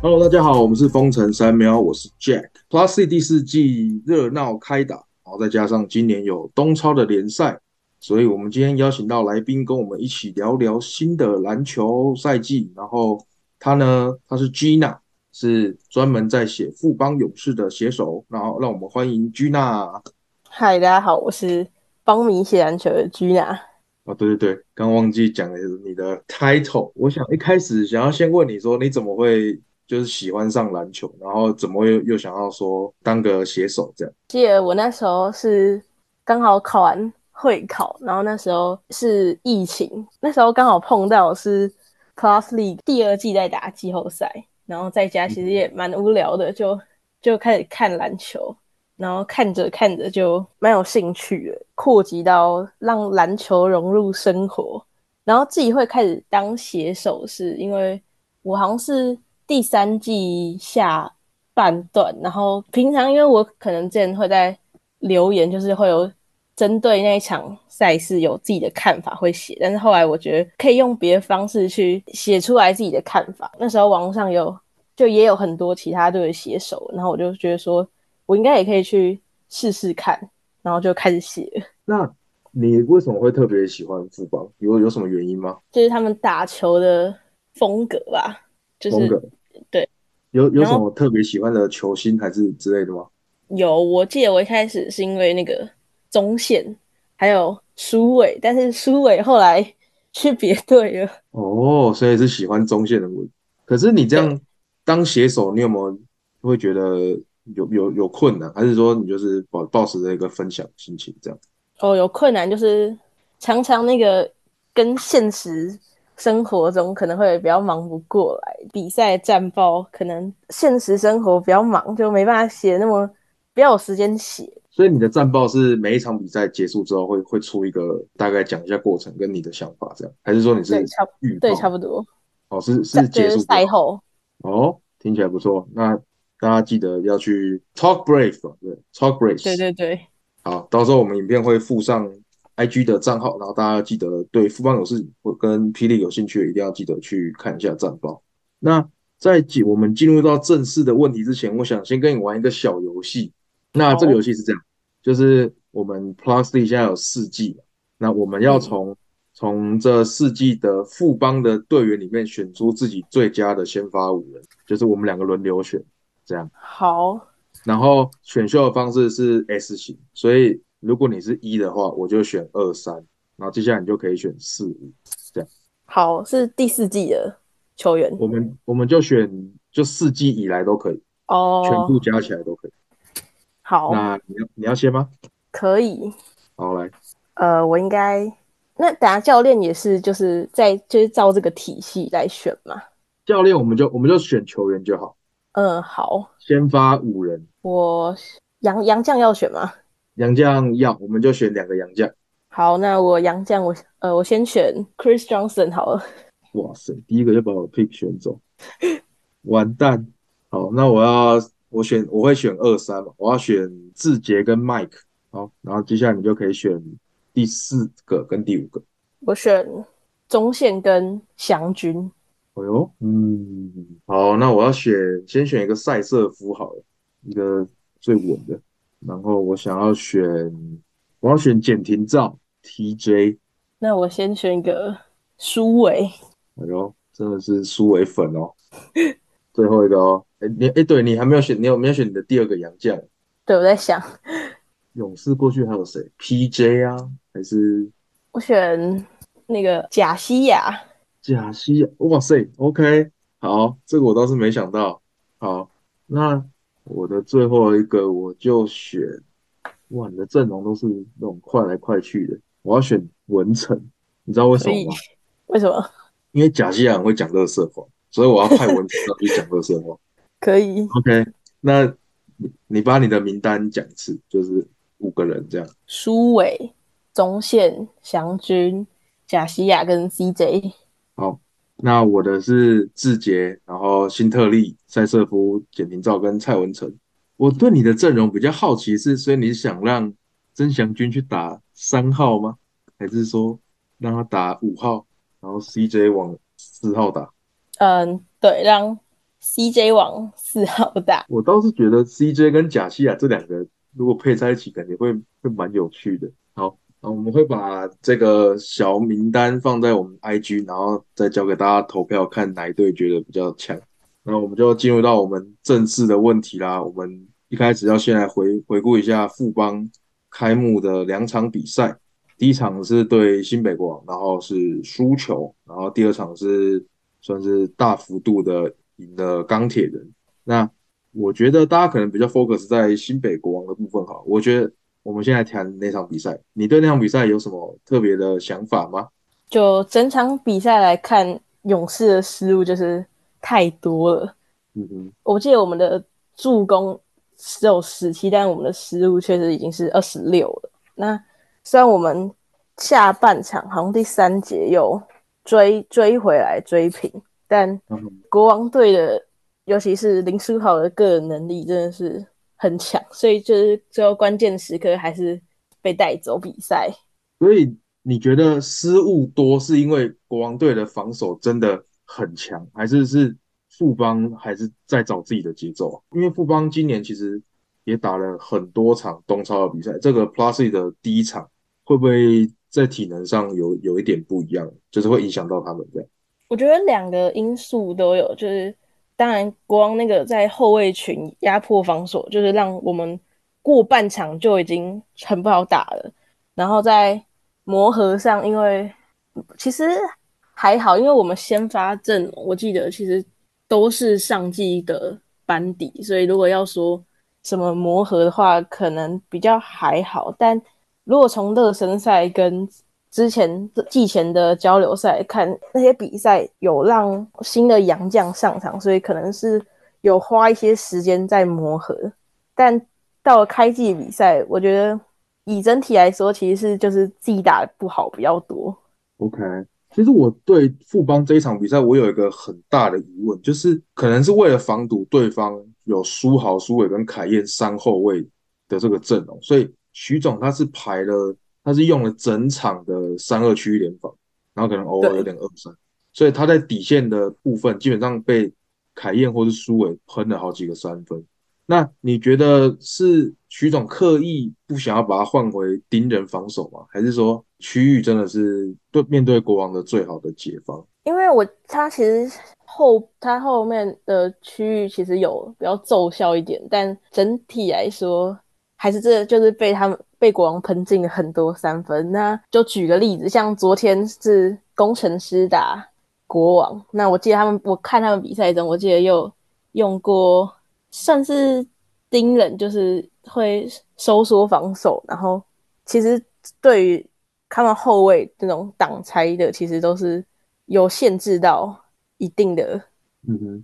Hello，大家好，我们是风城三喵，我是 Jack。Plus C 第四季热闹开打，然后再加上今年有东超的联赛，所以我们今天邀请到来宾跟我们一起聊聊新的篮球赛季。然后他呢，他是 Gina，是专门在写富邦勇士的写手。然后让我们欢迎 Gina。嗨，大家好，我是帮迷写篮球的 Gina。哦，对对对，刚忘记讲了你的 title。我想一开始想要先问你说，你怎么会？就是喜欢上篮球，然后怎么又又想要说当个写手这样？记得我那时候是刚好考完会考，然后那时候是疫情，那时候刚好碰到是 Plus League 第二季在打季后赛，然后在家其实也蛮无聊的，就就开始看篮球，然后看着看着就蛮有兴趣的，扩及到让篮球融入生活，然后自己会开始当写手，是因为我好像是。第三季下半段，然后平常因为我可能之前会在留言，就是会有针对那一场赛事有自己的看法会写，但是后来我觉得可以用别的方式去写出来自己的看法。那时候网上有就也有很多其他队的写手，然后我就觉得说我应该也可以去试试看，然后就开始写。那你为什么会特别喜欢富邦？有有什么原因吗？就是他们打球的风格吧，就是对，有有什么特别喜欢的球星还是之类的吗？有，我记得我一开始是因为那个中线，还有苏伟，但是苏伟后来去别队了。哦，所以是喜欢中线的。可是你这样当写手，你有没有会觉得有有有困难，还是说你就是保保持着一个分享心情这样？哦，有困难就是常常那个跟现实。生活中可能会比较忙不过来，比赛战报可能现实生活比较忙，就没办法写那么比较有时间写。所以你的战报是每一场比赛结束之后会会出一个大概讲一下过程跟你的想法这样，还是说你是差对差不多？哦，是是结束赛后哦，听起来不错。那大家记得要去 Talk Brave，对 Talk Brave，对对对。好，到时候我们影片会附上。I G 的账号，然后大家记得对富邦勇士或跟霹雳有兴趣的，一定要记得去看一下战报。那在进我们进入到正式的问题之前，我想先跟你玩一个小游戏。那这个游戏是这样，就是我们 Plus D 现在有四季，那我们要从从这四季的富邦的队员里面选出自己最佳的先发五人，就是我们两个轮流选，这样。好。然后选秀的方式是 S 型，所以。如果你是一的话，我就选二三，然后接下来你就可以选四五，这样。好，是第四季的球员。我们我们就选就四季以来都可以哦，全部加起来都可以。好，那你要你要先吗？可以。好来。呃，我应该那等下教练也是就是在就是照这个体系来选嘛。教练我们就我们就选球员就好。嗯，好。先发五人。我杨杨将要选吗？杨将要，我们就选两个杨将。好，那我杨将，我呃，我先选 Chris Johnson 好了。哇塞，第一个就把我 pick 选走，完蛋。好，那我要我选，我会选二三嘛，我要选志杰跟 Mike。好，然后接下来你就可以选第四个跟第五个。我选中线跟祥军。哎呦，嗯，好，那我要选，先选一个赛瑟夫好了，一个最稳的。然后我想要选，我要选简廷照 TJ。那我先选一个苏伟。哎呦，真的是苏伟粉哦。最后一个哦，哎你哎对你还没有选，你有没有选你的第二个洋将？对，我在想，勇士过去还有谁？PJ 啊，还是我选那个贾西亚。贾西亚，哇塞，OK，好，这个我倒是没想到。好，那。我的最后一个我就选，哇，你的阵容都是那种快来快去的，我要选文成，你知道为什么吗？为什么？因为贾西亚会讲乐色话，所以我要派文成上去讲乐色话。可以。OK，那你你把你的名单讲一次，就是五个人这样。苏伟、中线、祥军、贾西亚跟 CJ。好。那我的是志杰，然后辛特利、塞瑟夫、简廷照跟蔡文成。我对你的阵容比较好奇，是所以你想让曾祥军去打三号吗？还是说让他打五号，然后 CJ 往四号打？嗯，对，让 CJ 往四号打。我倒是觉得 CJ 跟贾西亚这两个如果配在一起，感觉会会蛮有趣的。好，啊我们会把这个小名单放在我们 IG，然后再交给大家投票，看哪一队觉得比较强。那我们就进入到我们正式的问题啦。我们一开始要先来回回顾一下富邦开幕的两场比赛。第一场是对新北国王，然后是输球，然后第二场是算是大幅度的赢了钢铁人。那我觉得大家可能比较 focus 在新北国王的部分哈。我觉得我们现在谈那场比赛，你对那场比赛有什么特别的想法吗？就整场比赛来看，勇士的失误就是太多了。嗯哼，我记得我们的助攻只有十七，但我们的失误确实已经是二十六了。那虽然我们下半场好像第三节又追追回来追平，但国王队的尤其是林书豪的个人能力真的是很强，所以就是最后关键时刻还是被带走比赛。所以你觉得失误多是因为国王队的防守真的很强，还是是富邦还是在找自己的节奏？因为富邦今年其实也打了很多场东超的比赛，这个 Plus 的第一场。会不会在体能上有有一点不一样，就是会影响到他们这样？我觉得两个因素都有，就是当然国王那个在后卫群压迫防守，就是让我们过半场就已经很不好打了。然后在磨合上，因为其实还好，因为我们先发阵容，我记得其实都是上季的班底，所以如果要说什么磨合的话，可能比较还好，但。如果从热身赛跟之前季前的交流赛看，那些比赛有让新的洋将上场，所以可能是有花一些时间在磨合。但到了开季比赛，我觉得以整体来说，其实是就是自己打不好比较多。OK，其实我对富邦这一场比赛，我有一个很大的疑问，就是可能是为了防堵对方有苏豪、苏伟跟凯燕三后卫的这个阵容，所以。徐总他是排了，他是用了整场的三二区域联防，然后可能偶尔有点二三，所以他在底线的部分基本上被凯燕或是苏伟喷了好几个三分。那你觉得是徐总刻意不想要把他换回盯人防守吗？还是说区域真的是对面对国王的最好的解方？因为我他其实后他后面的区域其实有比较奏效一点，但整体来说。还是这就是被他们被国王喷进了很多三分。那就举个例子，像昨天是工程师打国王，那我记得他们我看他们比赛中，我记得有用过算是盯人，就是会收缩防守，然后其实对于他们后卫这种挡拆的，其实都是有限制到一定的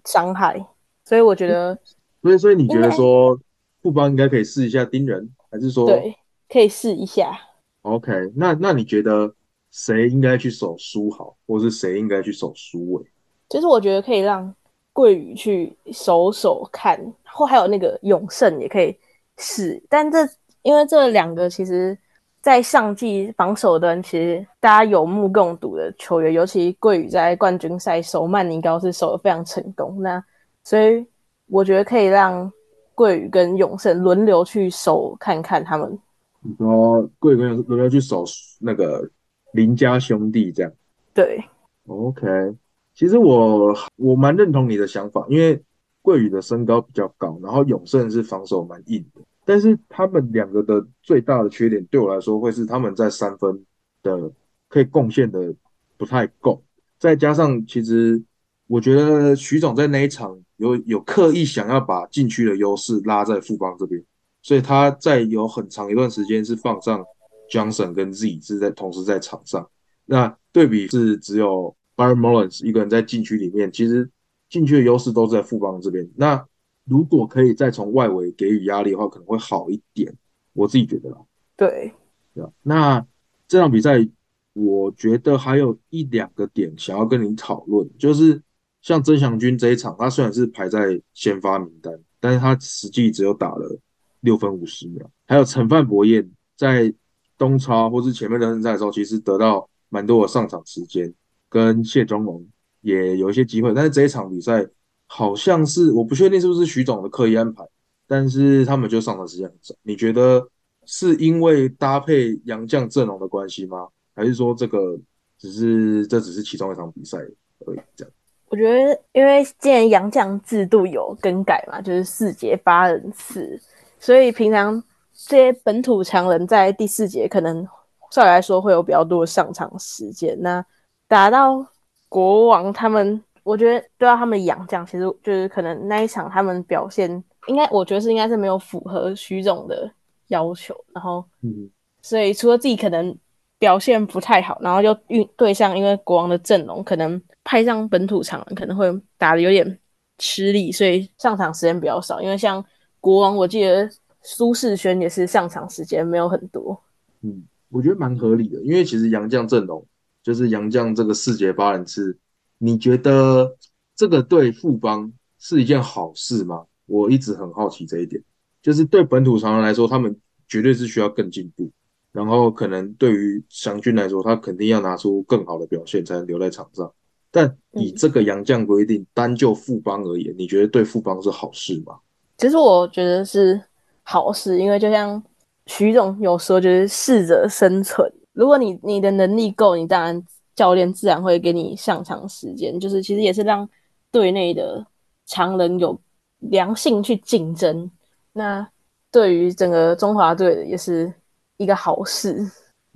伤害。所以我觉得，所以所以你觉得说？富邦应该可以试一下盯人，还是说对，可以试一下。OK，那那你觉得谁应该去守书豪，或是谁应该去守书伟？其实我觉得可以让桂宇去守守看，或还有那个永胜也可以试。但这因为这两个其实，在上季防守端其实大家有目共睹的球员，尤其桂宇在冠军赛守曼尼高是守的非常成功。那所以我觉得可以让。桂宇跟永胜轮流去守，看看他们。你说桂宇跟永轮流去守那个邻家兄弟这样？对。OK，其实我我蛮认同你的想法，因为桂宇的身高比较高，然后永胜是防守蛮硬的。但是他们两个的最大的缺点，对我来说会是他们在三分的可以贡献的不太够，再加上其实。我觉得徐总在那一场有有刻意想要把禁区的优势拉在富邦这边，所以他在有很长一段时间是放上 Johnson 跟 Z 是在同时在场上。那对比是只有 Barry Mullins 一个人在禁区里面，其实禁区的优势都在富邦这边。那如果可以再从外围给予压力的话，可能会好一点。我自己觉得啦。对，对那这场比赛，我觉得还有一两个点想要跟你讨论，就是。像曾祥军这一场，他虽然是排在先发名单，但是他实际只有打了六分五十秒。还有陈范博彦在东超或是前面热身赛的时候，其实得到蛮多的上场时间，跟谢宗龙也有一些机会。但是这一场比赛好像是我不确定是不是徐总的刻意安排，但是他们就上场时间很少。你觉得是因为搭配杨将阵容的关系吗？还是说这个只是这只是其中一场比赛而已？这样？我觉得，因为今年杨将制度有更改嘛，就是四节八人次，所以平常这些本土强人在第四节可能照理来说会有比较多的上场时间。那打到国王他们，我觉得对啊，他们杨将其实就是可能那一场他们表现，应该我觉得是应该是没有符合徐总的要求，然后，嗯，所以除了自己可能表现不太好，然后就运对象因为国王的阵容可能。派上本土场可能会打的有点吃力，所以上场时间比较少。因为像国王，我记得苏世轩也是上场时间没有很多。嗯，我觉得蛮合理的，因为其实杨将阵容就是杨将这个四节八人次，你觉得这个对富邦是一件好事吗？我一直很好奇这一点，就是对本土常人来说，他们绝对是需要更进步，然后可能对于祥军来说，他肯定要拿出更好的表现才能留在场上。但以这个杨将规定，单就富邦而言，你觉得对富邦是好事吗？其实我觉得是好事，因为就像徐总有说，就是适者生存。如果你你的能力够，你当然教练自然会给你上场时间。就是其实也是让队内的常人有良性去竞争。那对于整个中华队也是一个好事。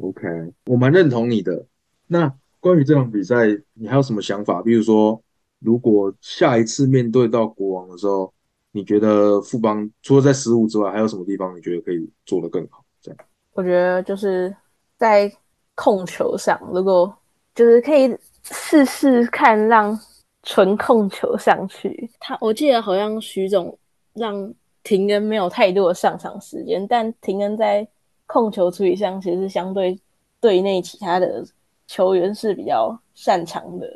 OK，我蛮认同你的。那。关于这场比赛，你还有什么想法？比如说，如果下一次面对到国王的时候，你觉得富邦除了在失误之外，还有什么地方你觉得可以做得更好？这样，我觉得就是在控球上，如果就是可以试试看让纯控球上去。他我记得好像徐总让廷恩没有太多的上场时间，但廷恩在控球处理上其实是相对队内其他的。球员是比较擅长的，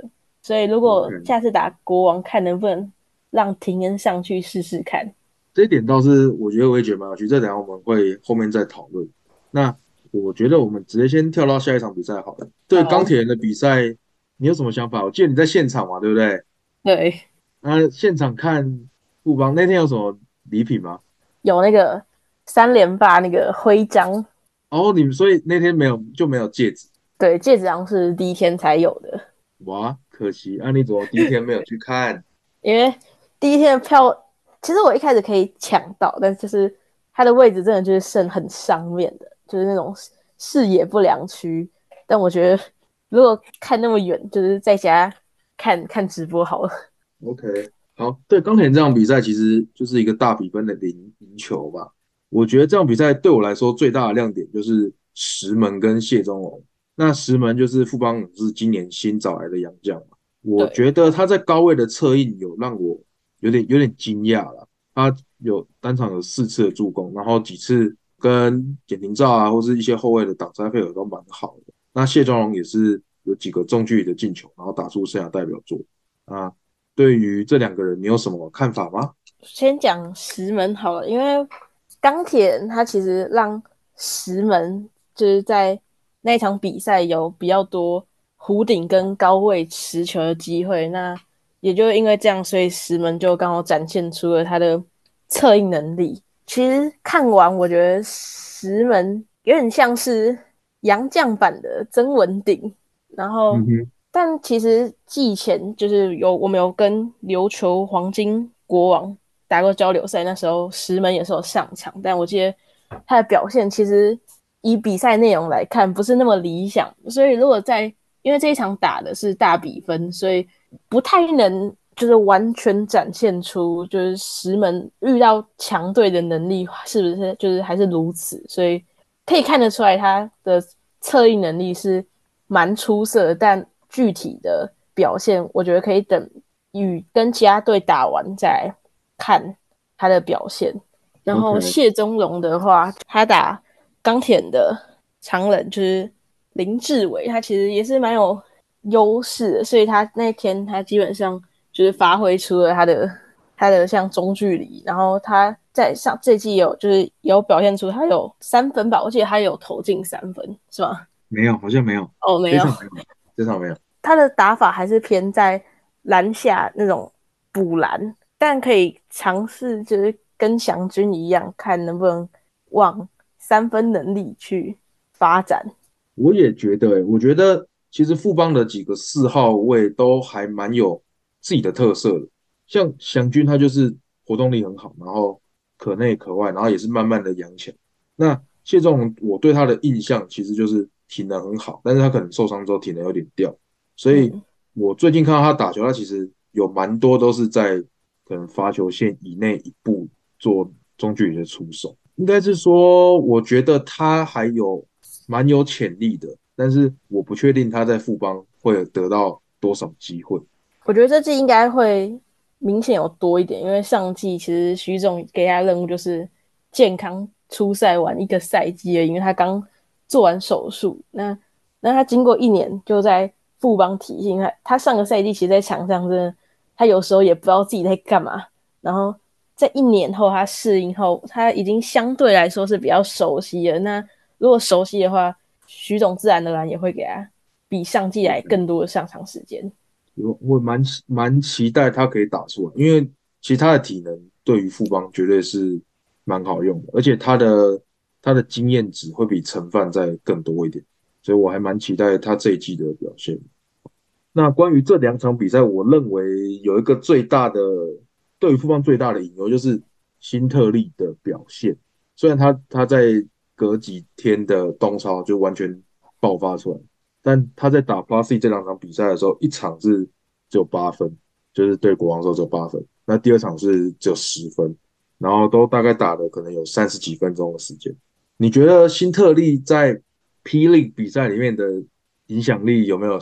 所以如果下次打国王，看能不能让廷恩上去试试看。这一点倒是我觉得我也觉得蛮有趣，这等下我们会后面再讨论。那我觉得我们直接先跳到下一场比赛好了。对钢铁人的比赛，你有什么想法？我记得你在现场嘛，对不对？对。那现场看富邦那天有什么礼品吗？有那个三连霸那个徽章。哦，你们所以那天没有就没有戒指。对，戒指上是第一天才有的。哇，可惜，那你怎么第一天没有去看？因为第一天的票，其实我一开始可以抢到，但就是它的位置真的就是剩很上面的，就是那种视野不良区。但我觉得如果看那么远，就是在家看看直播好了。OK，好，对，钢铁这场比赛其实就是一个大比分的赢赢球吧。我觉得这场比赛对我来说最大的亮点就是石门跟谢宗龙。那石门就是富邦勇士今年新找来的洋将嘛？我觉得他在高位的策应有让我有点有点惊讶了。他有单场有四次的助攻，然后几次跟简廷照啊，或是一些后卫的挡拆配合都蛮好的。那谢庄荣也是有几个中距离的进球，然后打出生涯代表作啊。对于这两个人，你有什么看法吗？先讲石门好了，因为钢铁人他其实让石门就是在。那场比赛有比较多弧顶跟高位持球的机会，那也就因为这样，所以石门就刚好展现出了他的策应能力。其实看完，我觉得石门有点像是杨绛版的曾文鼎，然后，但其实季前就是有我们有跟琉球黄金国王打过交流赛，那时候石门也是有上场，但我记得他的表现其实。以比赛内容来看，不是那么理想，所以如果在因为这一场打的是大比分，所以不太能就是完全展现出就是石门遇到强队的能力是不是就是还是如此，所以可以看得出来他的策应能力是蛮出色的，但具体的表现我觉得可以等与跟其他队打完再看他的表现。然后谢宗荣的话，他打。钢铁的常人就是林志伟，他其实也是蛮有优势，所以他那天他基本上就是发挥出了他的他的像中距离，然后他在上这季有就是有表现出他有三分吧，我记得他有投进三分是吗？没有，好像没有哦，没有，至少没有，他的打法还是偏在篮下那种补篮，但可以尝试就是跟祥军一样，看能不能往三分能力去发展。我也觉得，我觉得其实富邦的几个四号位都还蛮有自己的特色的，像祥军他就是活动力很好，然后可内可外，然后也是慢慢的养起来。那谢仲我对他的印象其实就是体能很好，但是他可能受伤之后体能有点掉，所以我最近看到他打球，他其实有蛮多都是在可能发球线以内一步做中距离的出手，应该是说我觉得他还有蛮有潜力的，但是我不确定他在富邦会得到多少机会。我觉得这季应该会明显有多一点，因为上季其实徐总给他任务就是健康。出赛完一个赛季了，因为他刚做完手术。那那他经过一年就在富邦体系，他他上个赛季其实在场上真的，他有时候也不知道自己在干嘛。然后在一年后他适应后，他已经相对来说是比较熟悉了。那如果熟悉的话，徐总自然而然也会给他比上季来更多的上场时间。我我蛮蛮期待他可以打出来，因为其他的体能对于富邦绝对是。蛮好用的，而且他的他的经验值会比陈范再更多一点，所以我还蛮期待他这一季的表现。那关于这两场比赛，我认为有一个最大的对于富邦最大的隐忧就是新特利的表现。虽然他他在隔几天的东超就完全爆发出来，但他在打 Plus 这两场比赛的时候，一场是只有八分，就是对国王的时候只有八分，那第二场是只有十分。然后都大概打了可能有三十几分钟的时间，你觉得新特利在霹雳比赛里面的影响力有没有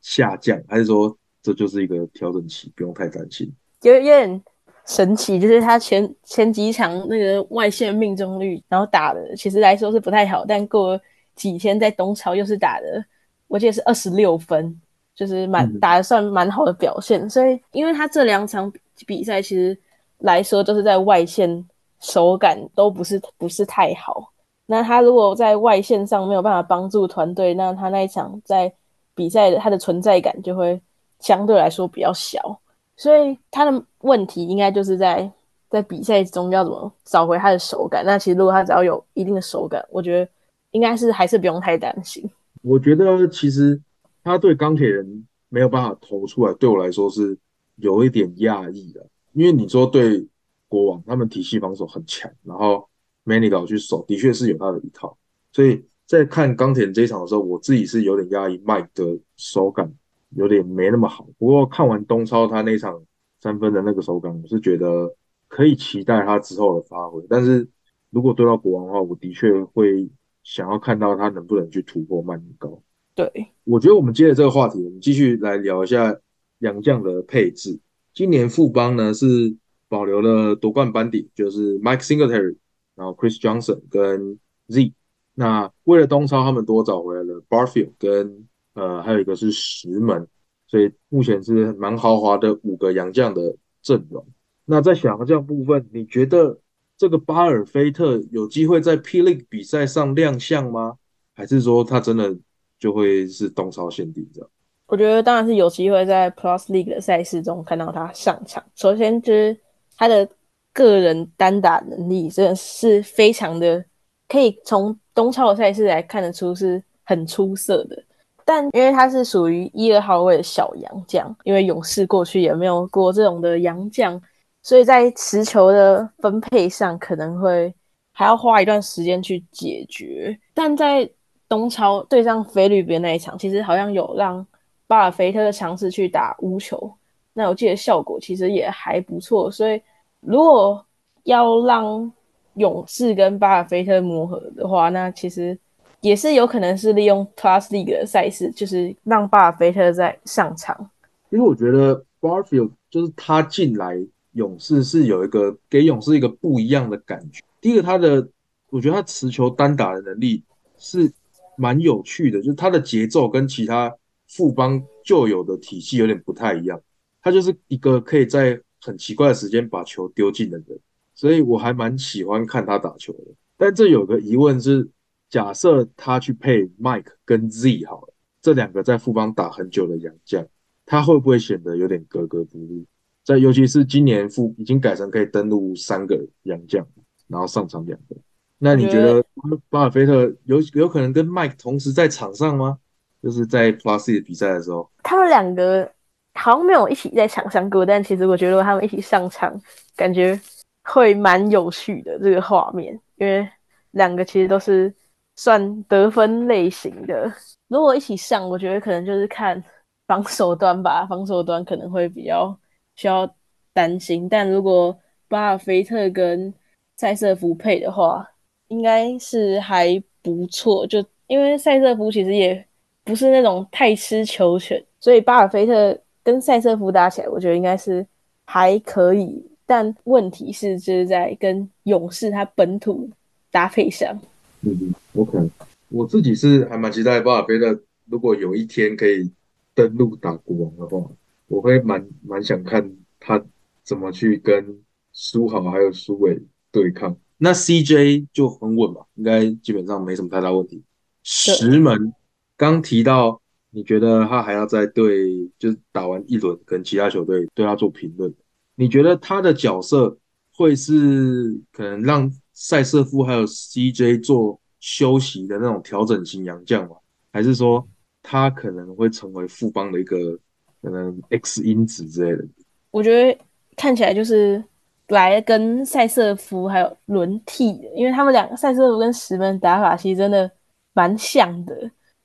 下降，还是说这就是一个调整期，不用太担心？有有点神奇，就是他前前几场那个外线命中率，然后打的其实来说是不太好，但过几天在东超又是打的，我记得是二十六分，就是蛮打的算蛮好的表现。所以因为他这两场比赛其实。来说，都是在外线手感都不是不是太好。那他如果在外线上没有办法帮助团队，那他那一场在比赛的他的存在感就会相对来说比较小。所以他的问题应该就是在在比赛中要怎么找回他的手感。那其实如果他只要有一定的手感，我觉得应该是还是不用太担心。我觉得其实他对钢铁人没有办法投出来，对我来说是有一点讶异的。因为你说对国王，他们体系防守很强，然后 Many 岛去守，的确是有他的一套。所以在看钢铁人这一场的时候，我自己是有点压抑，Mike 的手感有点没那么好。不过看完东超他那场三分的那个手感，我是觉得可以期待他之后的发挥。但是如果对到国王的话，我的确会想要看到他能不能去突破曼尼高。对，我觉得我们接着这个话题，我们继续来聊一下杨将的配置。今年富邦呢是保留了夺冠班底，就是 Mike Singletary，然后 Chris Johnson 跟 Z。那为了东超，他们多找回来了 Barfield 跟呃还有一个是石门，所以目前是蛮豪华的五个洋将的阵容。那在小洋将部分，你觉得这个巴尔菲特有机会在 P League 比赛上亮相吗？还是说他真的就会是东超限定这样？我觉得当然是有机会在 Plus League 的赛事中看到他上场。首先就是他的个人单打能力真的是非常的，可以从东超的赛事来看得出是很出色的。但因为他是属于一二号位的小洋将，因为勇士过去也没有过这种的洋将，所以在持球的分配上可能会还要花一段时间去解决。但在东超对上菲律宾那一场，其实好像有让。巴尔菲特尝试去打乌球，那我记得效果其实也还不错。所以如果要让勇士跟巴尔菲特磨合的话，那其实也是有可能是利用 Plus League 的赛事，就是让巴尔菲特在上场。因为我觉得 Barfield 就是他进来勇士是有一个给勇士一个不一样的感觉。第一个，他的我觉得他持球单打的能力是蛮有趣的，就是他的节奏跟其他。富邦旧有的体系有点不太一样，他就是一个可以在很奇怪的时间把球丢进的人，所以我还蛮喜欢看他打球的。但这有个疑问是，假设他去配 Mike 跟 Z 好了，这两个在富邦打很久的洋将，他会不会显得有点格格不入？在尤其是今年复已经改成可以登录三个洋将，然后上场两个。那你觉得巴尔菲特有有可能跟 Mike 同时在场上吗？就是在 Plus 的比赛的时候，他们两个好像没有一起在场上过，但其实我觉得他们一起上场，感觉会蛮有趣的这个画面，因为两个其实都是算得分类型的。如果一起上，我觉得可能就是看防守端吧，防守端可能会比较需要担心。但如果巴尔菲特跟塞瑟夫配的话，应该是还不错，就因为塞瑟夫其实也不是那种太吃球权，所以巴尔菲特跟塞瑟夫打起来，我觉得应该是还可以。但问题是，就是在跟勇士他本土搭配上。嗯，OK，我自己是还蛮期待巴尔菲特，如果有一天可以登陆打国王的话，我会蛮蛮想看他怎么去跟苏豪还有苏伟对抗。那 CJ 就很稳嘛，应该基本上没什么太大问题。石门刚提到，你觉得他还要再对，就是打完一轮跟其他球队对他做评论，你觉得他的角色会是可能让塞瑟夫还有 CJ 做休息的那种调整型洋将吗？还是说他可能会成为富邦的一个可能 X 因子之类的？我觉得看起来就是。来跟塞瑟夫还有轮替的，因为他们两个塞瑟夫跟石门打法其实真的蛮像的，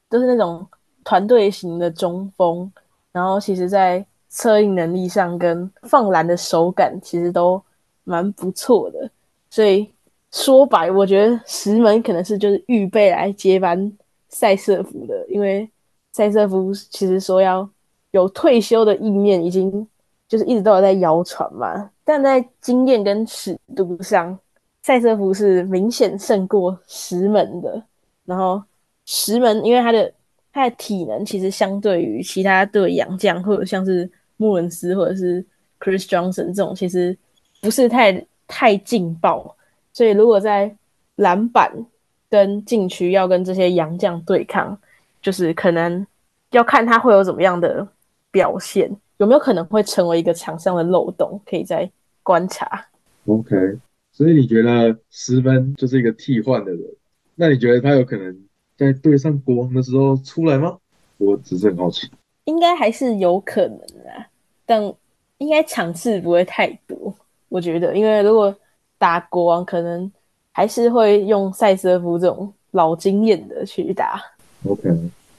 都是那种团队型的中锋，然后其实在策应能力上跟放篮的手感其实都蛮不错的，所以说白，我觉得石门可能是就是预备来接班塞瑟夫的，因为塞瑟夫其实说要有退休的意念，已经就是一直都有在谣传嘛。但在经验跟尺度上，塞瑟夫是明显胜过石门的。然后石门因为他的他的体能其实相对于其他队洋将或者像是穆伦斯或者是 Chris Johnson 这种，其实不是太太劲爆。所以如果在篮板跟禁区要跟这些洋将对抗，就是可能要看他会有怎么样的表现。有没有可能会成为一个场上的漏洞？可以再观察。OK，所以你觉得十分就是一个替换的人？那你觉得他有可能在对上国王的时候出来吗？我只是很好奇。应该还是有可能的，但应该场次不会太多。我觉得，因为如果打国王，可能还是会用塞瑟夫这种老经验的去打。OK，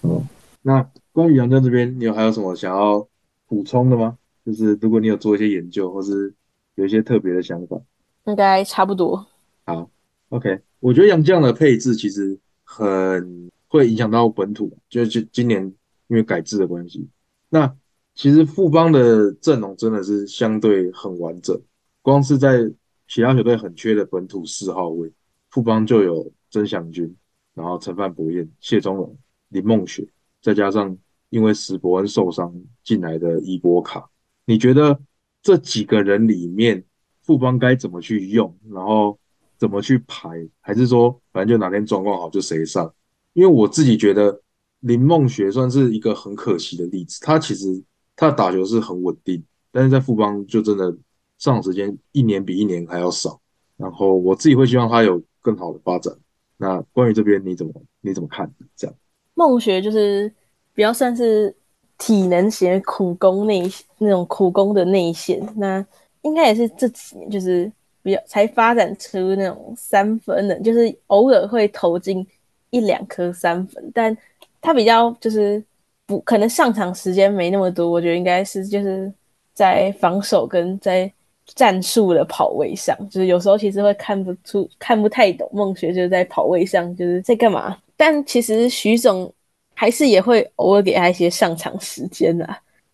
好。那关于杨江这边，你有还有什么想要？补充的吗？就是如果你有做一些研究，或是有一些特别的想法，应该差不多。好，OK，我觉得杨将的配置其实很会影响到本土，就是今年因为改制的关系。那其实富邦的阵容真的是相对很完整，光是在其他球队很缺的本土四号位，富邦就有曾祥军，然后陈范博彦、谢宗荣、林梦雪，再加上。因为史伯恩受伤进来的伊波卡，你觉得这几个人里面，富邦该怎么去用，然后怎么去排，还是说反正就哪天状况好就谁上？因为我自己觉得林梦雪算是一个很可惜的例子，他其实他的打球是很稳定，但是在富邦就真的上场时间一年比一年还要少。然后我自己会希望他有更好的发展。那关于这边你怎么你怎么看？这样梦雪就是。比较算是体能型苦攻内那种苦攻的内线，那应该也是这几年就是比较才发展出那种三分的，就是偶尔会投进一两颗三分，但他比较就是不可能上场时间没那么多，我觉得应该是就是在防守跟在战术的跑位上，就是有时候其实会看不出看不太懂孟学就是在跑位上就是在干嘛，但其实徐总。还是也会偶尔给他一些上场时间的。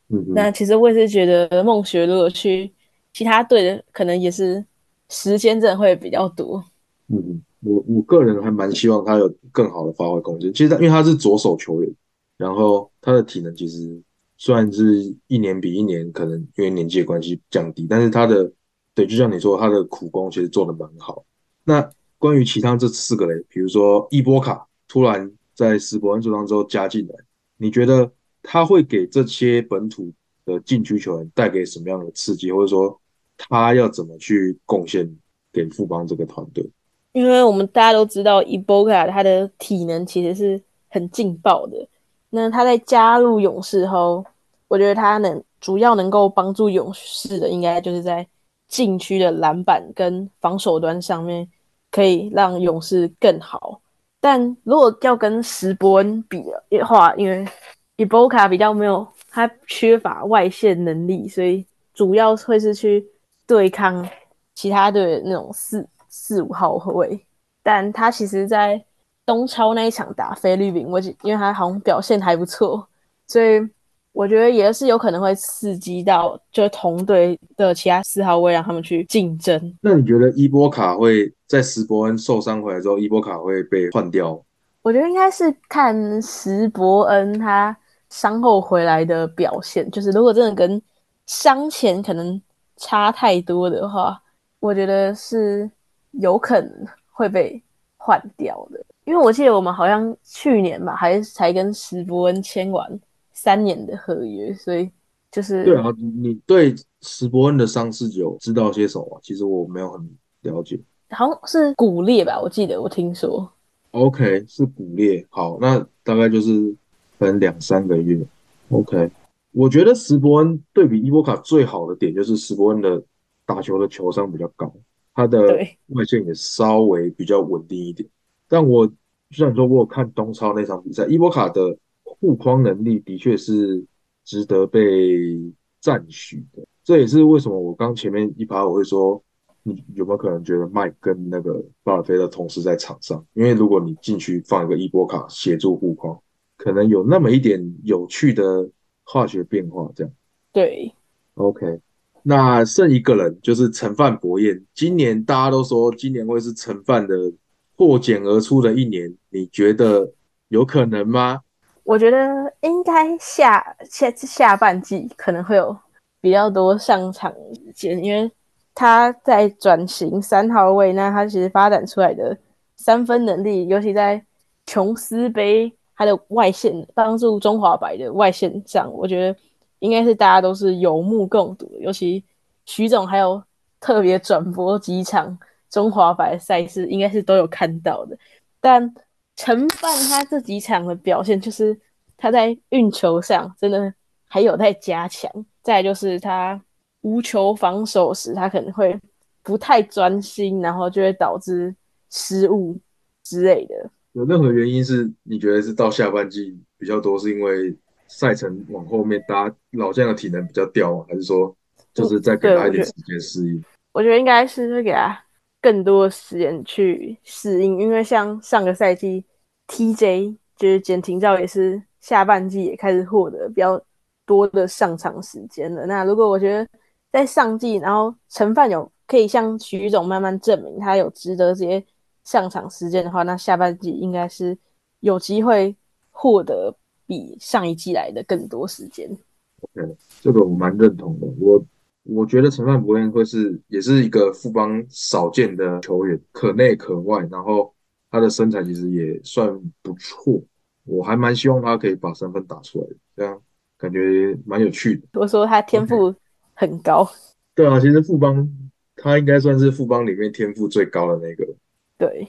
嗯，那其实我也是觉得孟学如果去其他队的，可能也是时间真的会比较多。嗯，我我个人还蛮希望他有更好的发挥空间。其实他因为他是左手球员，然后他的体能其实虽然是一年比一年可能因为年纪的关系降低，但是他的对，就像你说，他的苦工其实做的蛮好。那关于其他这四个人，比如说伊波卡突然。在史伯恩受伤之后加进来，你觉得他会给这些本土的禁区球员带给什么样的刺激，或者说他要怎么去贡献给富邦这个团队？因为我们大家都知道伊波卡他的体能其实是很劲爆的。那他在加入勇士后，我觉得他能主要能够帮助勇士的，应该就是在禁区的篮板跟防守端上面，可以让勇士更好。但如果要跟石伯恩比的话，因为伊波卡比较没有，他缺乏外线能力，所以主要会是去对抗其他的那种四四五号位。但他其实，在东超那一场打菲律宾，我因为他好像表现还不错，所以我觉得也是有可能会刺激到就同队的其他四号位，让他们去竞争。那你觉得伊波卡会在石伯恩受伤回来之后，伊波卡会被换掉？我觉得应该是看石伯恩他伤后回来的表现，就是如果真的跟伤前可能差太多的话，我觉得是有可能会被换掉的。因为我记得我们好像去年吧，还才跟史伯恩签完三年的合约，所以就是对啊，你对史伯恩的伤势有知道些什么？其实我没有很了解，好像是骨裂吧，我记得我听说。OK，是骨裂，好，那大概就是可能两三个月。OK，我觉得史伯恩对比伊波卡最好的点就是史伯恩的打球的球商比较高，他的外线也稍微比较稳定一点。但我虽然说我有看东超那场比赛，伊波卡的护框能力的确是值得被赞许的。这也是为什么我刚前面一趴我会说，你有没有可能觉得麦跟那个巴尔菲的同时在场上？因为如果你进去放一个伊波卡协助护框，可能有那么一点有趣的化学变化。这样对，OK。那剩一个人就是陈范博彦，今年大家都说今年会是陈范的。破茧而出的一年，你觉得有可能吗？我觉得应该下下下半季可能会有比较多上场时间，因为他在转型三号位，那他其实发展出来的三分能力，尤其在琼斯杯他的外线帮助中华白的外线上，我觉得应该是大家都是有目共睹的。尤其徐总还有特别转播几场。中华白赛事应该是都有看到的，但陈范他这几场的表现，就是他在运球上真的还有待加强。再就是他无球防守时，他可能会不太专心，然后就会导致失误之类的。有任何原因是你觉得是到下半季比较多，是因为赛程往后面，大家老将的体能比较掉啊？还是说就是再给他一点时间适应？我觉得应该是会给他。更多时间去适应，因为像上个赛季，TJ 就是简廷照也是下半季也开始获得比较多的上场时间了。那如果我觉得在上季，然后陈范有可以向徐总慢慢证明他有值得这些上场时间的话，那下半季应该是有机会获得比上一季来的更多时间。OK，这个我蛮认同的。我。我觉得陈范博彦会是也是一个富邦少见的球员，可内可外，然后他的身材其实也算不错，我还蛮希望他可以把三分打出来的，这样感觉蛮有趣的。我说他天赋很高，对啊，其实富邦他应该算是富邦里面天赋最高的那个。对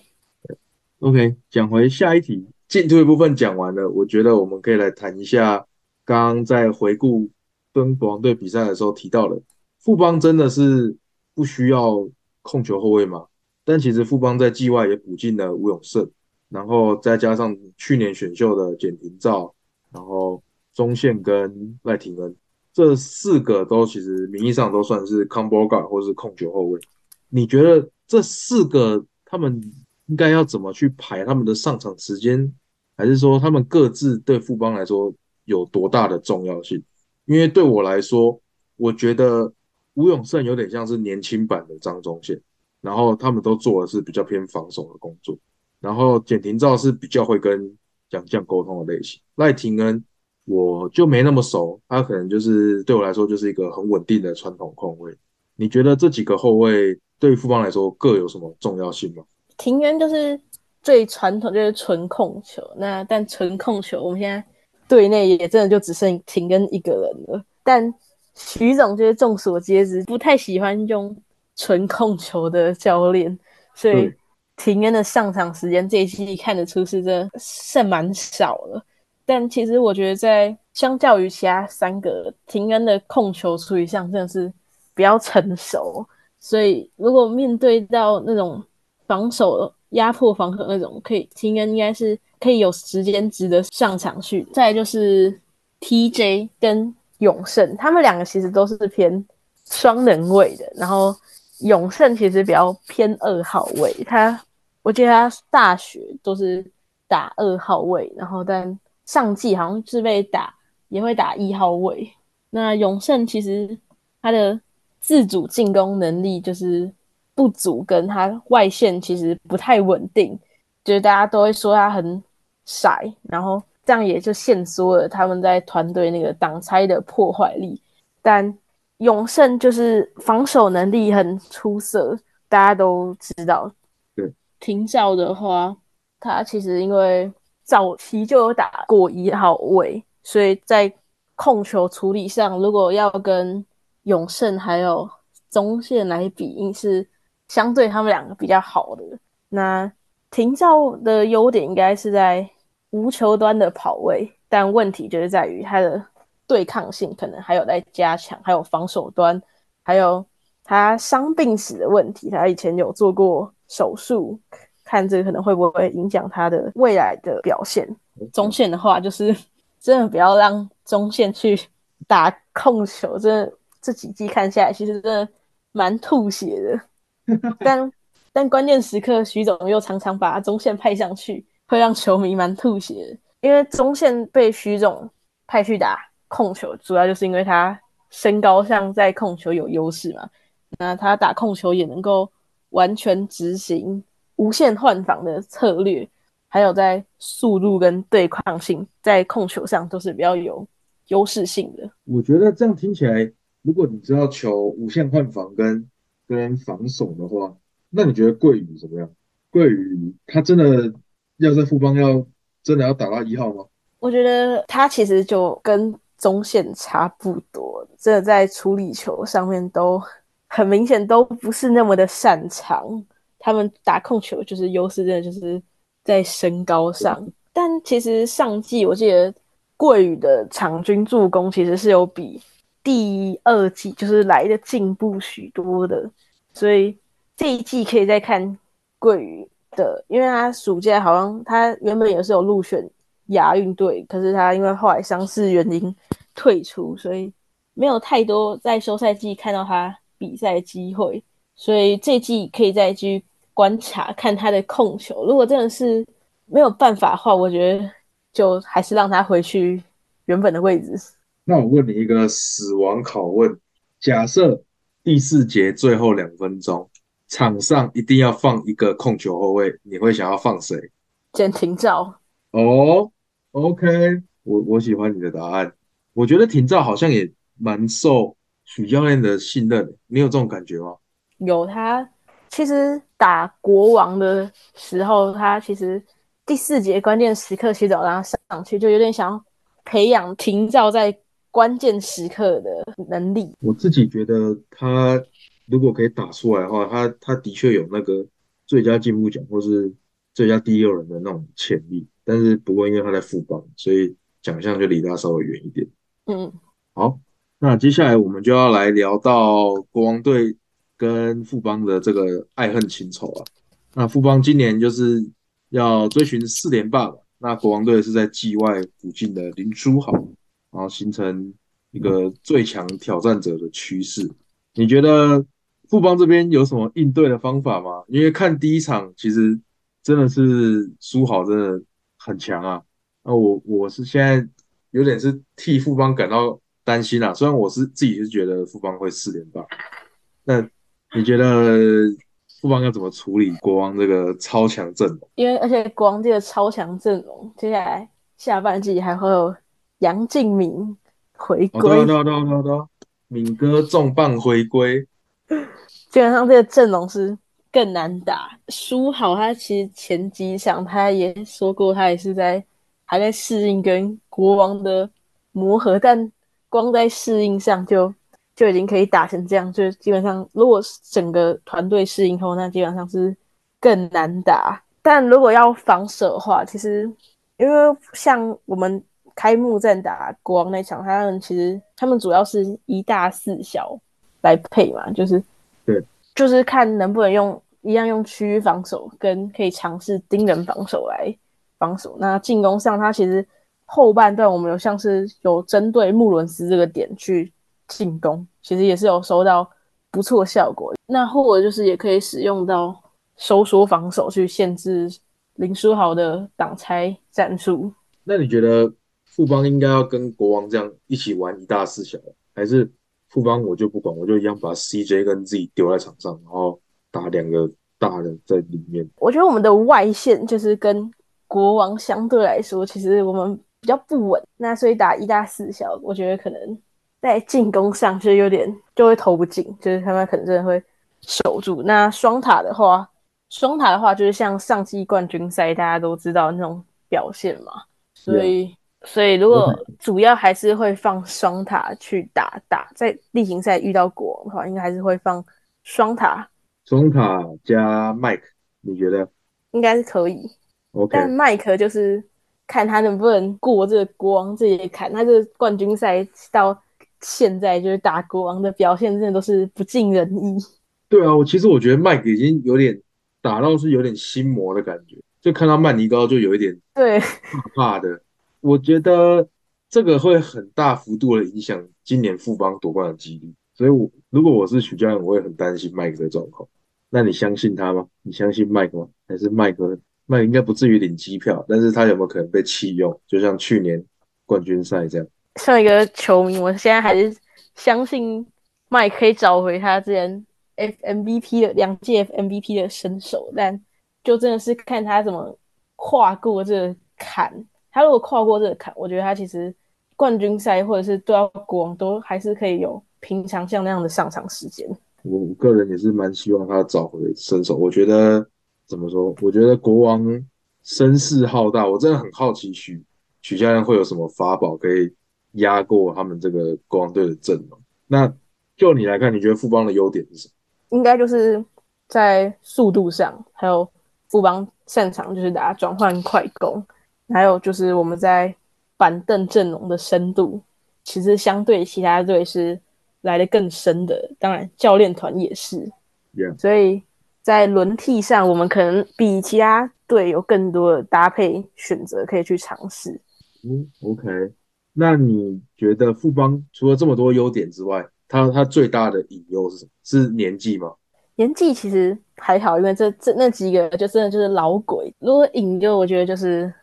，OK，讲回下一题，进退部分讲完了，我觉得我们可以来谈一下刚刚在回顾跟国王队比赛的时候提到的。富邦真的是不需要控球后卫吗？但其实富邦在季外也补进了吴永胜，然后再加上去年选秀的简廷照，然后中线跟赖廷恩这四个都其实名义上都算是 combo guard 或是控球后卫。你觉得这四个他们应该要怎么去排他们的上场时间？还是说他们各自对富邦来说有多大的重要性？因为对我来说，我觉得。吴永胜有点像是年轻版的张忠宪，然后他们都做的是比较偏防守的工作，然后简廷照是比较会跟蒋将沟通的类型。赖廷恩我就没那么熟，他可能就是对我来说就是一个很稳定的传统控卫。你觉得这几个后卫对富邦来说各有什么重要性吗？廷恩就是最传统，就是纯控球。那但纯控球，我们现在队内也真的就只剩廷恩一个人了。但徐总就是众所皆知，不太喜欢用纯控球的教练，所以对廷恩的上场时间这一季看得出是真的剩蛮少了。但其实我觉得，在相较于其他三个，廷恩的控球处理上真的是比较成熟，所以如果面对到那种防守压迫防守那种，可以廷恩应该是可以有时间值得上场去。再来就是 TJ 跟永胜，他们两个其实都是偏双人位的，然后永胜其实比较偏二号位，他我记得他大学都是打二号位，然后但上季好像是被打也会打一号位。那永胜其实他的自主进攻能力就是不足，跟他外线其实不太稳定，就是大家都会说他很傻，然后这样也就限缩了他们在团队那个挡拆的破坏力。但永胜就是防守能力很出色，大家都知道。对，廷照的话，他其实因为早期就有打过一号位，所以在控球处理上，如果要跟永胜还有中线来比，应是相对他们两个比较好的。那廷照的优点应该是在无球端的跑位，但问题就是在于他的对抗性可能还有在加强，还有防守端，还有他伤病史的问题。他以前有做过手术，看这个可能会不会影响他的未来的表现。中线的话，就是真的不要让中线去打控球，真的这几季看下来，其实真的蛮吐血的。但但关键时刻，徐总又常常把中线派上去，会让球迷蛮吐血。因为中线被徐总派去打控球，主要就是因为他身高上在控球有优势嘛。那他打控球也能够完全执行无限换防的策略，还有在速度跟对抗性，在控球上都是比较有优势性的。我觉得这样听起来，如果你知道球无限换防跟跟防守的话，那你觉得桂宇怎么样？桂宇他真的要在富邦要真的要打到一号吗？我觉得他其实就跟中线差不多，真的在处理球上面都很明显都不是那么的擅长。他们打控球就是优势，真的就是在身高上。但其实上季我记得桂宇的场均助攻其实是有比第二季就是来的进步许多的，所以这一季可以再看桂宇的，因为他暑假好像他原本也是有入选亚运队，可是他因为后来伤势原因退出，所以没有太多在休赛季看到他比赛机会，所以这季可以再去观察看他的控球。如果真的是没有办法的话，我觉得就还是让他回去原本的位置。那我问你一个死亡拷问：假设第四节最后两分钟，场上一定要放一个控球后卫，你会想要放谁？简廷照，哦，OK，我我喜欢你的答案。我觉得廷照好像也蛮受许教练的信任，你有这种感觉吗？有他其实打国王的时候，他其实第四节关键时刻洗澡让他上去，就有点想要培养廷照在关键时刻的能力。我自己觉得他如果可以打出来的话，他他的确有那个最佳进步奖或是最佳第六人的那种潜力，但是不过因为他在副帮，所以奖项就离他稍微远一点。嗯，好，那接下来我们就要来聊到国王队跟富邦的这个爱恨情仇啊。那富邦今年就是要追寻四连霸嘛，那国王队是在季外附近的林书豪，然后形成一个最强挑战者的趋势。你觉得富邦这边有什么应对的方法吗？因为看第一场，其实真的是书豪真的很强啊。那我我是现在有点是替富邦感到担心啊。虽然我是自己是觉得富邦会四连霸，那你觉得富邦要怎么处理国王这个超强阵容？因为而且国王这个超强阵容，接下来下半季还会有杨敬敏回哦，归，对啊，对啊，对啊，对啊，对啊，敏哥重磅回归，基本上这个阵容是更难打。输好，他其实前几场他也说过，他也是在还在适应跟国王的磨合，但光在适应上就就已经可以打成这样，就基本上如果整个团队适应后，那基本上是更难打。但如果要防守的话，其实因为像我们开幕战打国王那场，他们其实他们主要是一大四小来配嘛，就是，就是看能不能用一样用区域防守，跟可以尝试盯人防守来防守。那进攻上，他其实后半段我们有像是有针对穆伦斯这个点去进攻，其实也是有收到不错效果。那或者就是也可以使用到。收缩防守去限制林书豪的挡拆战术。那你觉得富邦应该要跟国王这样一起玩一大四小，还是富邦我就不管，我就一样把 CJ 跟 Z 丢在场上，然后打两个大的在里面？我觉得我们的外线就是跟国王相对来说，其实我们比较不稳。那所以打一大四小，我觉得可能在进攻上就有点就会投不进，就是他们可能真的会守住。那双塔的话。双塔的话，就是像上季冠军赛大家都知道那种表现嘛，所以所以如果主要还是会放双塔去打打，在例行赛遇到国王的话，应该还是会放双塔。双塔加麦克，你觉得？应该是可以。OK，但麦克就是看他能不能过这个国王这一坎。他这个冠军赛到现在就是打国王的表现，真的都是不尽人意。对啊，我其实我觉得麦克已经有点。打到是有点心魔的感觉，就看到曼尼高就有一点对怕怕的。我觉得这个会很大幅度的影响今年富邦夺冠的几率，所以，我如果我是许教练，我会很担心麦克的状况。那你相信他吗？你相信麦克吗？还是麦克麦克应该不至于领机票，但是他有没有可能被弃用？就像去年冠军赛这样。像一个球迷，我现在还是相信麦可以找回他之前。F MVP 的两届 F MVP 的身手，但就真的是看他怎么跨过这个坎。他如果跨过这个坎，我觉得他其实冠军赛或者是都要国王都还是可以有平常像那样的上场时间。我个人也是蛮希望他找回身手。我觉得怎么说？我觉得国王声势浩大，我真的很好奇许许教练会有什么法宝可以压过他们这个国王队的阵容。那就你来看，你觉得富邦的优点是什么？应该就是在速度上，还有富邦擅长就是打转换快攻，还有就是我们在板凳阵容的深度，其实相对其他队是来的更深的。当然，教练团也是，所以在轮替上，我们可能比其他队有更多的搭配选择可以去尝试。嗯，OK，那你觉得富邦除了这么多优点之外？他他最大的隐忧是什么？是年纪吗？年纪其实还好，因为这这那几个就真的就是老鬼。如果隐忧，我觉得就是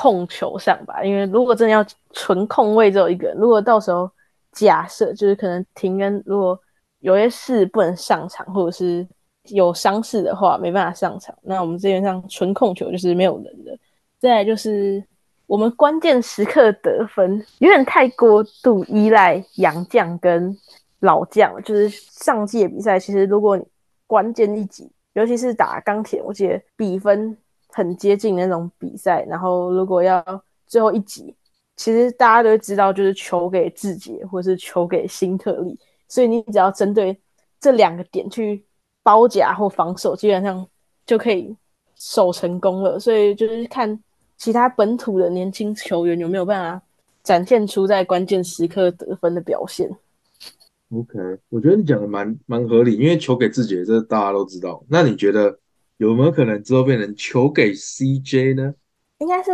控球上吧。因为如果真的要纯控位只有一个人，如果到时候假设就是可能停恩，如果有些事不能上场，或者是有伤势的话没办法上场，那我们这边上纯控球就是没有人的。再来就是我们关键时刻得分有点太过度依赖杨将跟。老将就是上届比赛，其实如果关键一集，尤其是打钢铁，我记得比分很接近那种比赛，然后如果要最后一集，其实大家都知道，就是球给志杰或是球给新特利，所以你只要针对这两个点去包夹或防守，基本上就可以守成功了。所以就是看其他本土的年轻球员有没有办法展现出在关键时刻得分的表现。OK，我觉得你讲的蛮蛮合理，因为球给自己，这大家都知道。那你觉得有没有可能之后变成球给 CJ 呢？应该是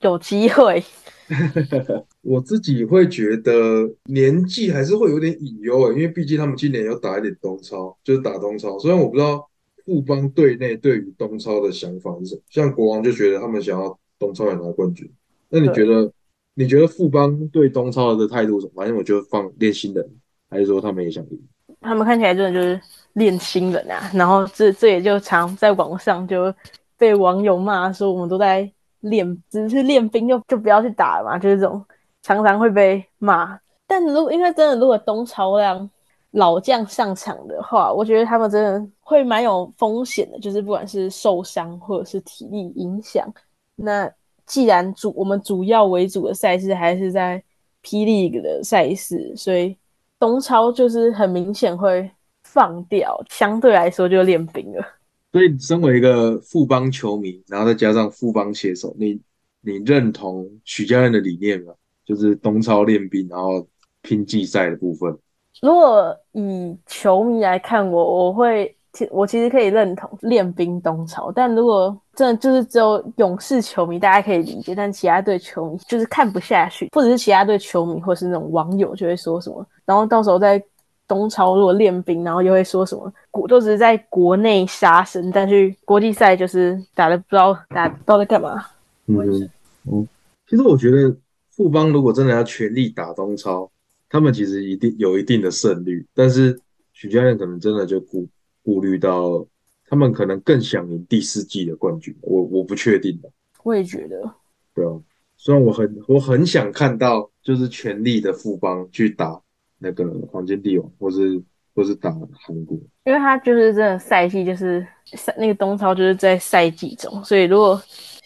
有机会。我自己会觉得年纪还是会有点隐忧因为毕竟他们今年要打一点东超，就是打东超。虽然我不知道富邦队内对于东超的想法是什么，像国王就觉得他们想要东超也拿冠军。那你觉得你觉得富邦对东超的态度什么？反正我就放练新人。还是说他们也想赢？他们看起来真的就是练新人啊，然后这这也就常在网上就被网友骂说我们都在练，只是练兵就就不要去打了嘛，就是这种常常会被骂。但如果因为真的如果东超亮老将上场的话，我觉得他们真的会蛮有风险的，就是不管是受伤或者是体力影响。那既然主我们主要为主的赛事还是在霹雳的赛事，所以东超就是很明显会放掉，相对来说就练兵了。所以，身为一个富邦球迷，然后再加上富邦携手，你你认同许家印的理念吗？就是东超练兵，然后拼季赛的部分。如果以球迷来看，我我会，我其实可以认同练兵东超。但如果真的就是只有勇士球迷，大家可以理解，但其他队球迷就是看不下去，或者是其他队球迷，或是那种网友就会说什么，然后到时候在。东超如果练兵，然后又会说什么国都只是在国内杀生，但去国际赛就是打的不知道打不知道在干嘛。嗯嗯，其实我觉得富邦如果真的要全力打东超，他们其实一定有一定的胜率，但是许教练可能真的就顾顾虑到他们可能更想赢第四季的冠军，我我不确定的。我也觉得，对啊，虽然我很我很想看到就是全力的富邦去打。那个黄金帝王，或是或是打韩国，因为他就是真的赛季就是赛那个东超就是在赛季中，所以如果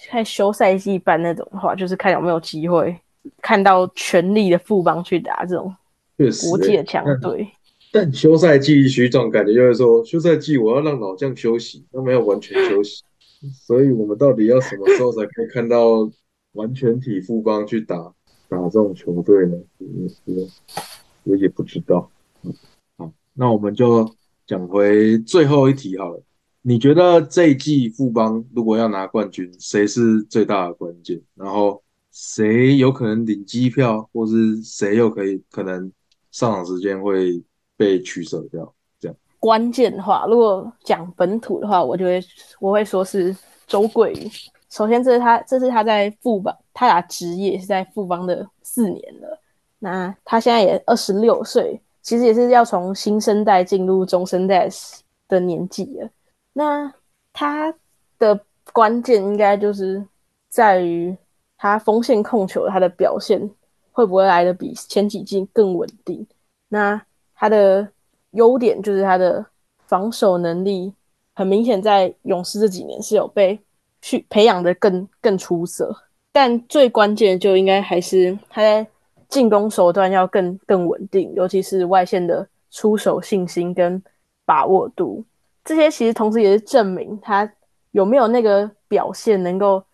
看休赛季办那种的话，就是看有没有机会看到全力的副帮去打这种国际的强队。但休赛季徐总感觉就是说，休赛季我要让老将休息，都没有完全休息，所以我们到底要什么时候才可以看到完全体副帮去打打这种球队呢？我也不知道，嗯好，那我们就讲回最后一题好了。你觉得这一季富邦如果要拿冠军，谁是最大的关键？然后谁有可能领机票，或是谁又可以可能上场时间会被取舍掉？这样关键的话，如果讲本土的话，我就会我会说是周桂宇。首先，这是他，这是他在富邦，他打职业是在富邦的四年了。那他现在也二十六岁，其实也是要从新生代进入中生代的年纪了。那他的关键应该就是在于他锋线控球，他的表现会不会来的比前几季更稳定？那他的优点就是他的防守能力，很明显在勇士这几年是有被去培养的更更出色。但最关键就应该还是他在。进攻手段要更更稳定，尤其是外线的出手信心跟把握度，这些其实同时也是证明他有没有那个表现能够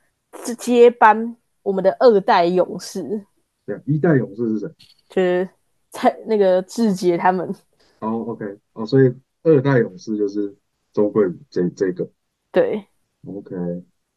接班我们的二代勇士。对，一代勇士是谁？就是蔡那个志杰他们。哦，OK，哦，所以二代勇士就是周贵这这个。对，OK，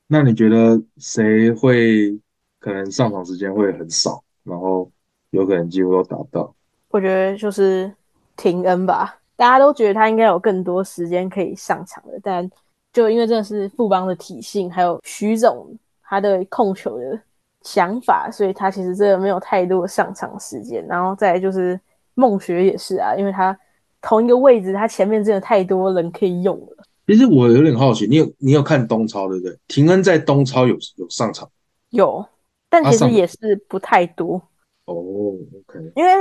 那你觉得谁会可能上场时间会很少，然后？有可能几乎都达到，我觉得就是廷恩吧，大家都觉得他应该有更多时间可以上场的，但就因为真的是富邦的体性，还有徐总他的控球的想法，所以他其实真的没有太多上场时间。然后再就是孟学也是啊，因为他同一个位置，他前面真的太多人可以用了。其实我有点好奇，你有你有看东超对不对？廷恩在东超有有上场，有，但其实也是不太多。哦，OK，因为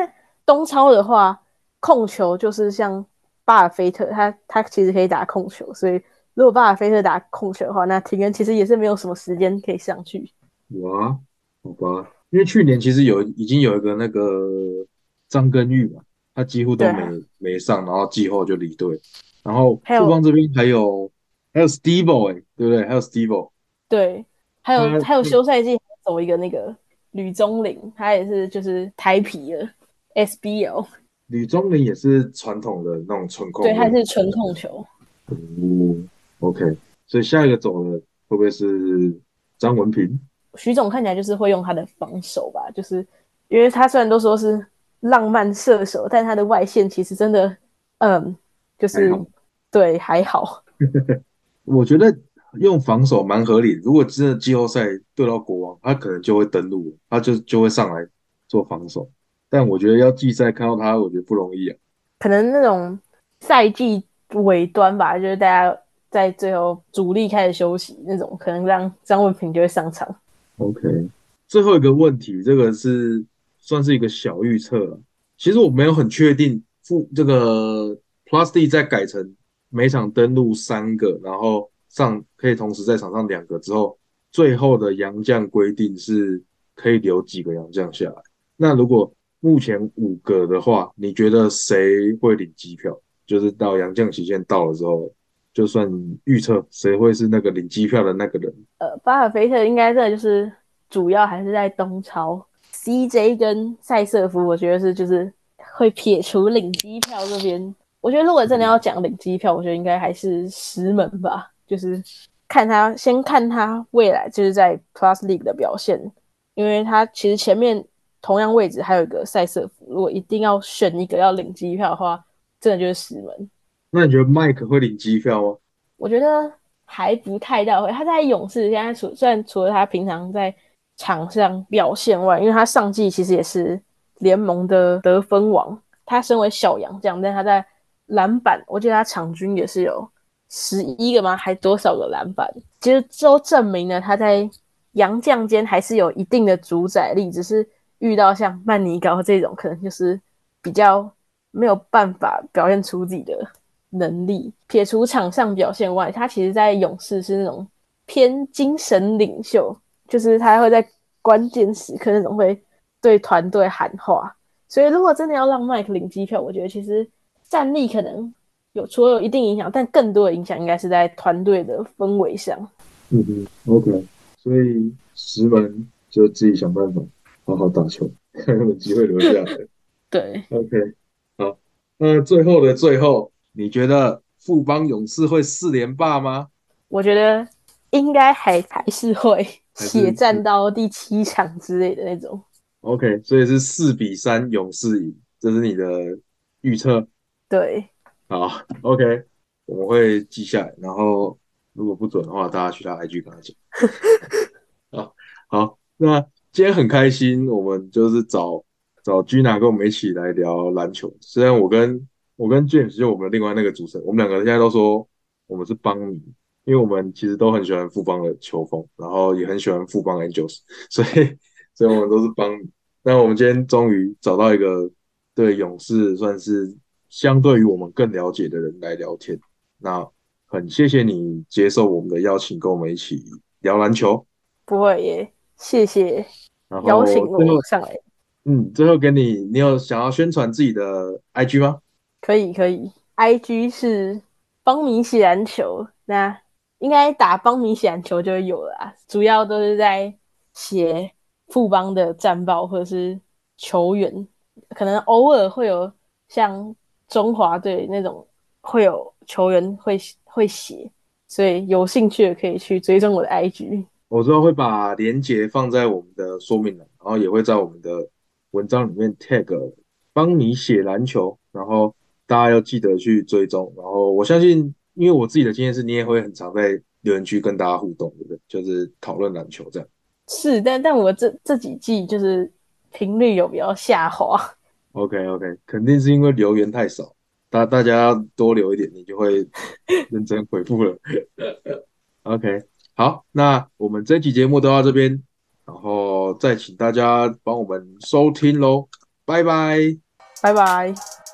东超的话，控球就是像巴尔菲特，他他其实可以打控球，所以如果巴尔菲特打控球的话，那庭恩其实也是没有什么时间可以上去。哇，好吧，因为去年其实有已经有一个那个张根玉嘛，他几乎都没没上，然后季后就离队。然后富邦这边还有还有 Steve 哎，对不对？还有 Steve，对，还有还有休赛季走一个那个。吕宗林，他也是就是台皮的 SBL。吕宗林也是传统的那种纯控，对，他是纯控球。嗯，OK。所以下一个走的会不会是张文平？徐总看起来就是会用他的防守吧，就是因为他虽然都说是浪漫射手，但他的外线其实真的，嗯，就是对还好。我觉得。用防守蛮合理，如果真的季后赛对到国王，他可能就会登陆，他就就会上来做防守。但我觉得要季赛看到他，我觉得不容易啊。可能那种赛季尾端吧，就是大家在最后主力开始休息那种，可能让张文平就会上场。OK，最后一个问题，这个是算是一个小预测了。其实我没有很确定，复这个 Plus D 再改成每场登陆三个，然后。上可以同时在场上两个之后，最后的洋将规定是可以留几个洋将下来。那如果目前五个的话，你觉得谁会领机票？就是到杨将期限到了之后，就算预测谁会是那个领机票的那个人。呃，巴尔菲特应该这就是主要还是在东超，CJ 跟塞瑟夫，我觉得是就是会撇除领机票这边。我觉得如果真的要讲领机票，我觉得应该还是石门吧，就是看他先看他未来就是在 Plus League 的表现，因为他其实前面同样位置还有一个赛瑟夫，如果一定要选一个要领机票的话，真的就是石门。那你觉得麦克会领机票吗？我觉得还不太到位。他在勇士现在除虽然除了他平常在场上表现外，因为他上季其实也是联盟的得分王。他身为小杨将，但他在篮板，我记得他场均也是有十一个吗？还多少个篮板？其实都证明了他在洋将间还是有一定的主宰力，只是遇到像曼尼高这种，可能就是比较没有办法表现出自己的能力。撇除场上表现外，他其实在勇士是那种偏精神领袖，就是他会在关键时刻那种会对团队喊话。所以如果真的要让麦克领机票，我觉得其实。战力可能有，除了有一定影响，但更多的影响应该是在团队的氛围上。嗯嗯，OK。所以石门就自己想办法好好打球，看 有机会留下来。对，OK。好，那最后的最后，你觉得富邦勇士会四连霸吗？我觉得应该还还是会血战到第七场之类的那种。OK，所以是四比三勇士赢，这是你的预测。对，好，OK，我们会记下来，然后如果不准的话，大家去他 IG 跟他讲。好，好，那今天很开心，我们就是找找 Gina 跟我们一起来聊篮球。虽然我跟我跟 James 就我们另外那个主持人，我们两个现在都说我们是帮迷，因为我们其实都很喜欢富邦的球风，然后也很喜欢富邦 Angels，所以 所以我们都是帮迷。那我们今天终于找到一个对勇士算是。相对于我们更了解的人来聊天，那很谢谢你接受我们的邀请，跟我们一起聊篮球。不会耶，谢谢邀请我上来。嗯，最后给你，你有想要宣传自己的 IG 吗？可以，可以，IG 是邦米喜篮球，那应该打邦米喜篮球就有了。主要都是在写富邦的战报或者是球员，可能偶尔会有像。中华队那种会有球员会会写，所以有兴趣的可以去追踪我的 IG。我之后会把链接放在我们的说明栏，然后也会在我们的文章里面 tag 帮你写篮球，然后大家要记得去追踪。然后我相信，因为我自己的经验是，你也会很常在留言区跟大家互动，对不对？就是讨论篮球这样。是，但但我这这几季就是频率有比较下滑。OK OK，肯定是因为留言太少，大大家多留一点，你就会 认真回复了。OK，好，那我们这期节目都到这边，然后再请大家帮我们收听喽，拜拜，拜拜。